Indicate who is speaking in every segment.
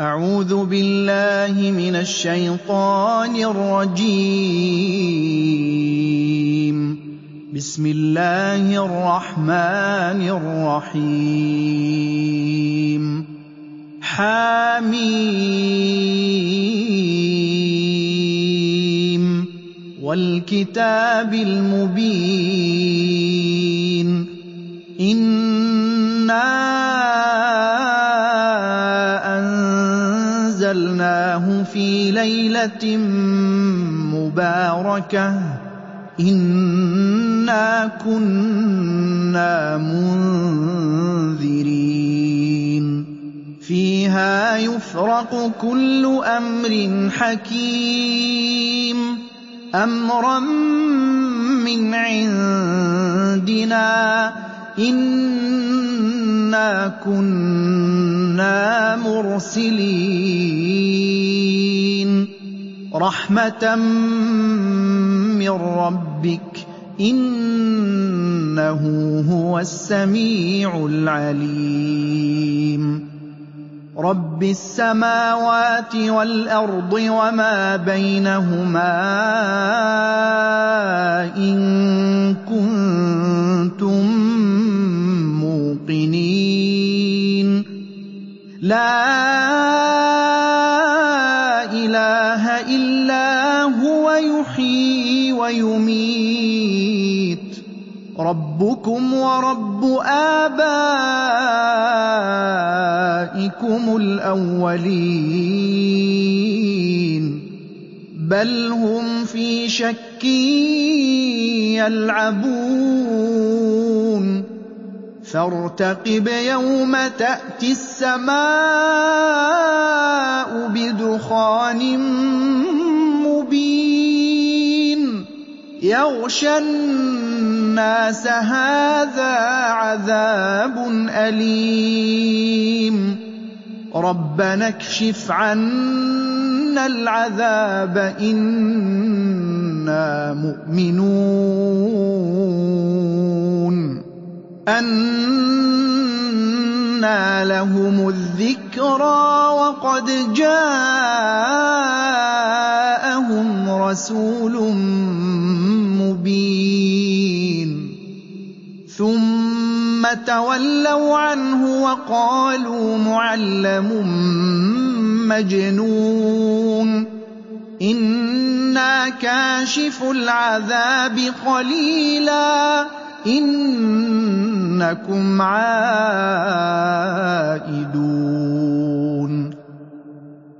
Speaker 1: أعوذ بالله من الشيطان الرجيم. بسم الله الرحمن الرحيم. حميم والكتاب المبين. في ليلة مباركة. إنا كنا منذرين. فيها يفرق كل أمر حكيم. أمرا من عندنا. إِنَّا كُنَّا مُرْسِلِينَ. رَحْمَةً مِّن رَّبِّكَ ۚ إِنَّهُ هُوَ السَّمِيعُ الْعَلِيمُ رَبِّ السَّمَاوَاتِ وَالْأَرْضِ وَمَا بَيْنَهُمَا إِن كُنتُم مُّوقِنِينَ لَا وَيُمِيتُ. رَبُّكُمْ وَرَبُّ آبَائِكُمُ الْأَوَّلِينَ. بَلْ هُمْ فِي شَكٍّ يَلْعَبُونَ. فَارْتَقِبْ يَوْمَ تَأْتِي السَّمَاءُ بِدُخَانٍ يَغْشَى النَّاسَ هَٰذَا عَذَابٌ أَلِيمٌ. رَبَّنَا اكْشِفْ عَنَّا الْعَذَابَ إِنَّا مُؤْمِنُونَ. أَنَّىٰ لَهُمُ الذِّكْرَىٰ وَقَدْ جَاءَهُمْ رَسُولٌ مُّبِينٌ. ثُمَّ تَوَلَّوْا عَنْهُ وَقَالُوا مُعَلَّمٌ مَّجْنُونٌ. إِنَّا كَاشِفُو الْعَذَابِ قَلِيلًا. إِنَّكُمْ عَائِدُونَ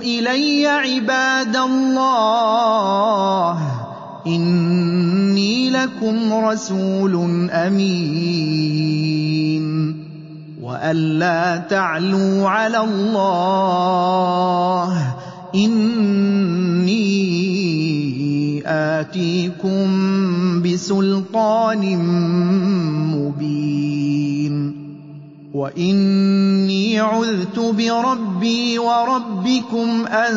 Speaker 1: إِلَيَّ عِبَادَ اللَّهِ إِنِّي لَكُمْ رَسُولٌ أَمِينٌ. وَأَن لَّا تَعْلُوا عَلَى اللَّهِ إِنِّي آتِيكُم بِسُلْطَانٍ مُّبِينٍ. وَإِنِّي عُذْتُ بِرَبِّي وَرَبِّكُمْ أَن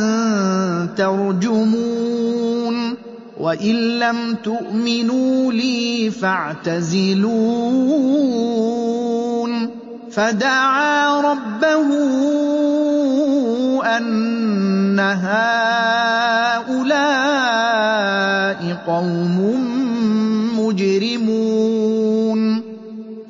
Speaker 1: تَرْجُمُونِ وَإِن لَّمْ تُؤْمِنُوا لِي فَاعْتَزِلُونِ فَدَعَا رَبَّهُ أَنَّ هَٰؤُلَاءِ قَوْمٌ مُّجْرِمُونَ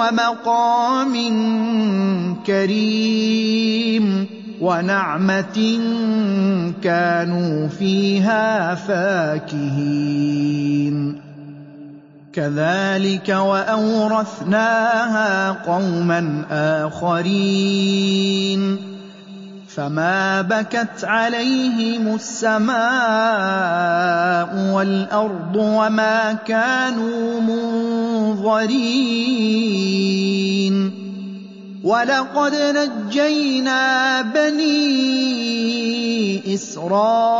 Speaker 1: وَمَقَامٍ كَرِيمٍ ونعمة كانوا فيها فاكهين. كذلك وأورثناها قوما آخرين. فما بكت عليهم السماء والارض وما كانوا منظرين ولقد نجينا بني اسرائيل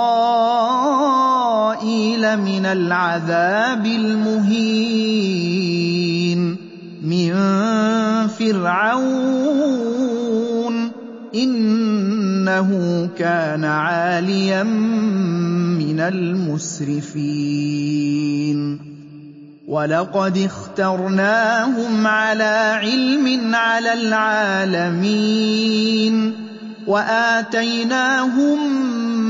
Speaker 1: من العذاب المهين من فرعون إنه كان عاليا من المسرفين. وَلَقَدِ اخْتَرْنَاهُمْ عَلَىٰ عِلْمٍ عَلَى الْعَالَمِينَ. وَآتَيْنَاهُم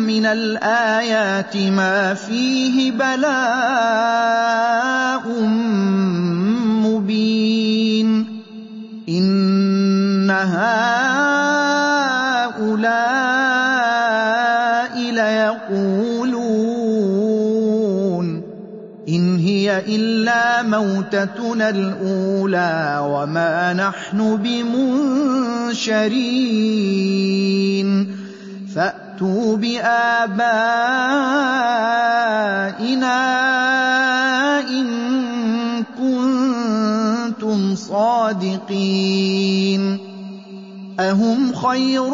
Speaker 1: مِّنَ الْآيَاتِ مَا فِيهِ بَلَاءٌ مُّبِينٌ. إِنَّ هَٰؤُلَاءِ مَوْتَتُنَا الْأُولَىٰ وَمَا نَحْنُ بِمُنشَرِينَ. فَأْتُوا بِآبَائِنَا إِن كُنتُمْ صَادِقِينَ. أَهُمْ خَيْرٌ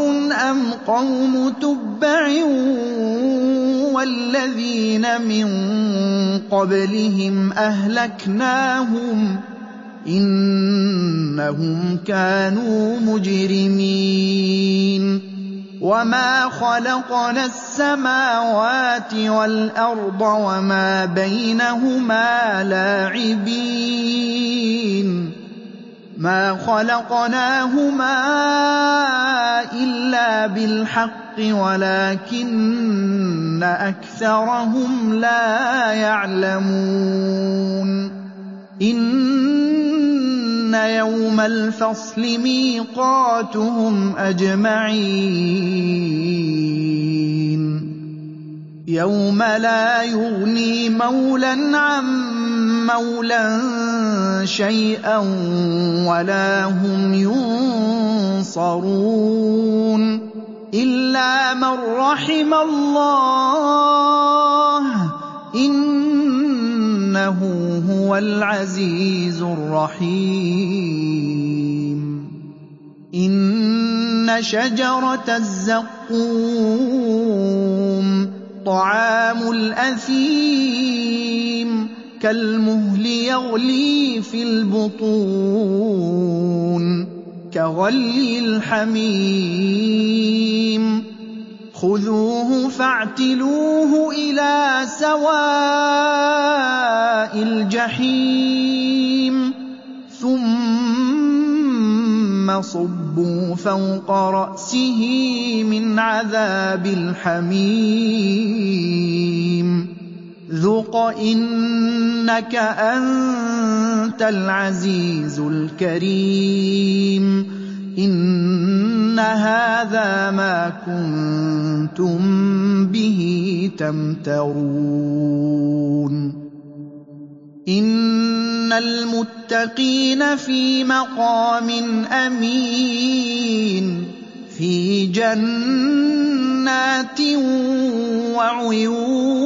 Speaker 1: أَمْ قَوْمُ تُبَّعٍ وَالَّذِينَ مِن قَبْلِهِمْ أَهْلَكْنَاهُمْ ۖ إِنَّهُمْ كَانُوا مُجْرِمِينَ. وَمَا خَلَقْنَا السَّمَاوَاتِ وَالْأَرْضَ وَمَا بَيْنَهُمَا لَاعِبِينَ. مَا خَلَقْنَاهُمَا إِلَّا بِالْحَقِّ وَلَٰكِنَّ أَكْثَرَهُمْ لَا يَعْلَمُونَ إِنَّ يَوْمَ الْفَصْلِ مِيقَاتُهُمْ أَجْمَعِينَ يَوْمَ لَا يُغْنِي مَوْلًى عَن مَّوْلًى شَيْئًا وَلَا هُمْ يُنصَرُونَ إِلَّا مَن رَّحِمَ اللَّهُ ۚ إِنَّهُ هُوَ الْعَزِيزُ الرَّحِيمُ. إِنَّ شَجَرَتَ الزَّقُّومِ طَعَامُ الْأَثِيمِ كَالْمُهْلِ يَغْلِي فِي الْبُطُونِ. كَغَلْيِ الْحَمِيمِ. خُذُوهُ فَاعْتِلُوهُ إِلَىٰ سَوَاءِ الْجَحِيمِ. ثُمَّ صُبُّوا فَوْقَ رَأْسِهِ مِنْ عَذَابِ الْحَمِيمِ. ذُقْ إِنَّكَ أَنتَ الْعَزِيزُ الْكَرِيمُ. إِنَّ هَٰذَا مَا كُنتُم بِهِ تَمْتَرُونَ. إِنَّ الْمُتَّقِينَ فِي مَقَامٍ أَمِينٍ فِي جَنَّاتٍ وَعُيُونٍ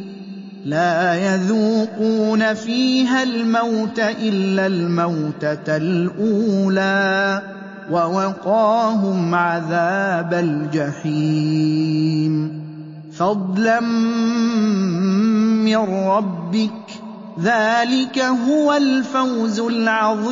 Speaker 1: لَا يَذُوقُونَ فِيهَا الْمَوْتَ إِلَّا الْمَوْتَةَ الْأُولَىٰ وَوَقَاهُمْ عَذَابَ الْجَحِيمِ. فَضْلًا مِّن رَّبِّكَ ۚ ذَٰلِكَ هُوَ الْفَوْزُ الْعَظِيمُ.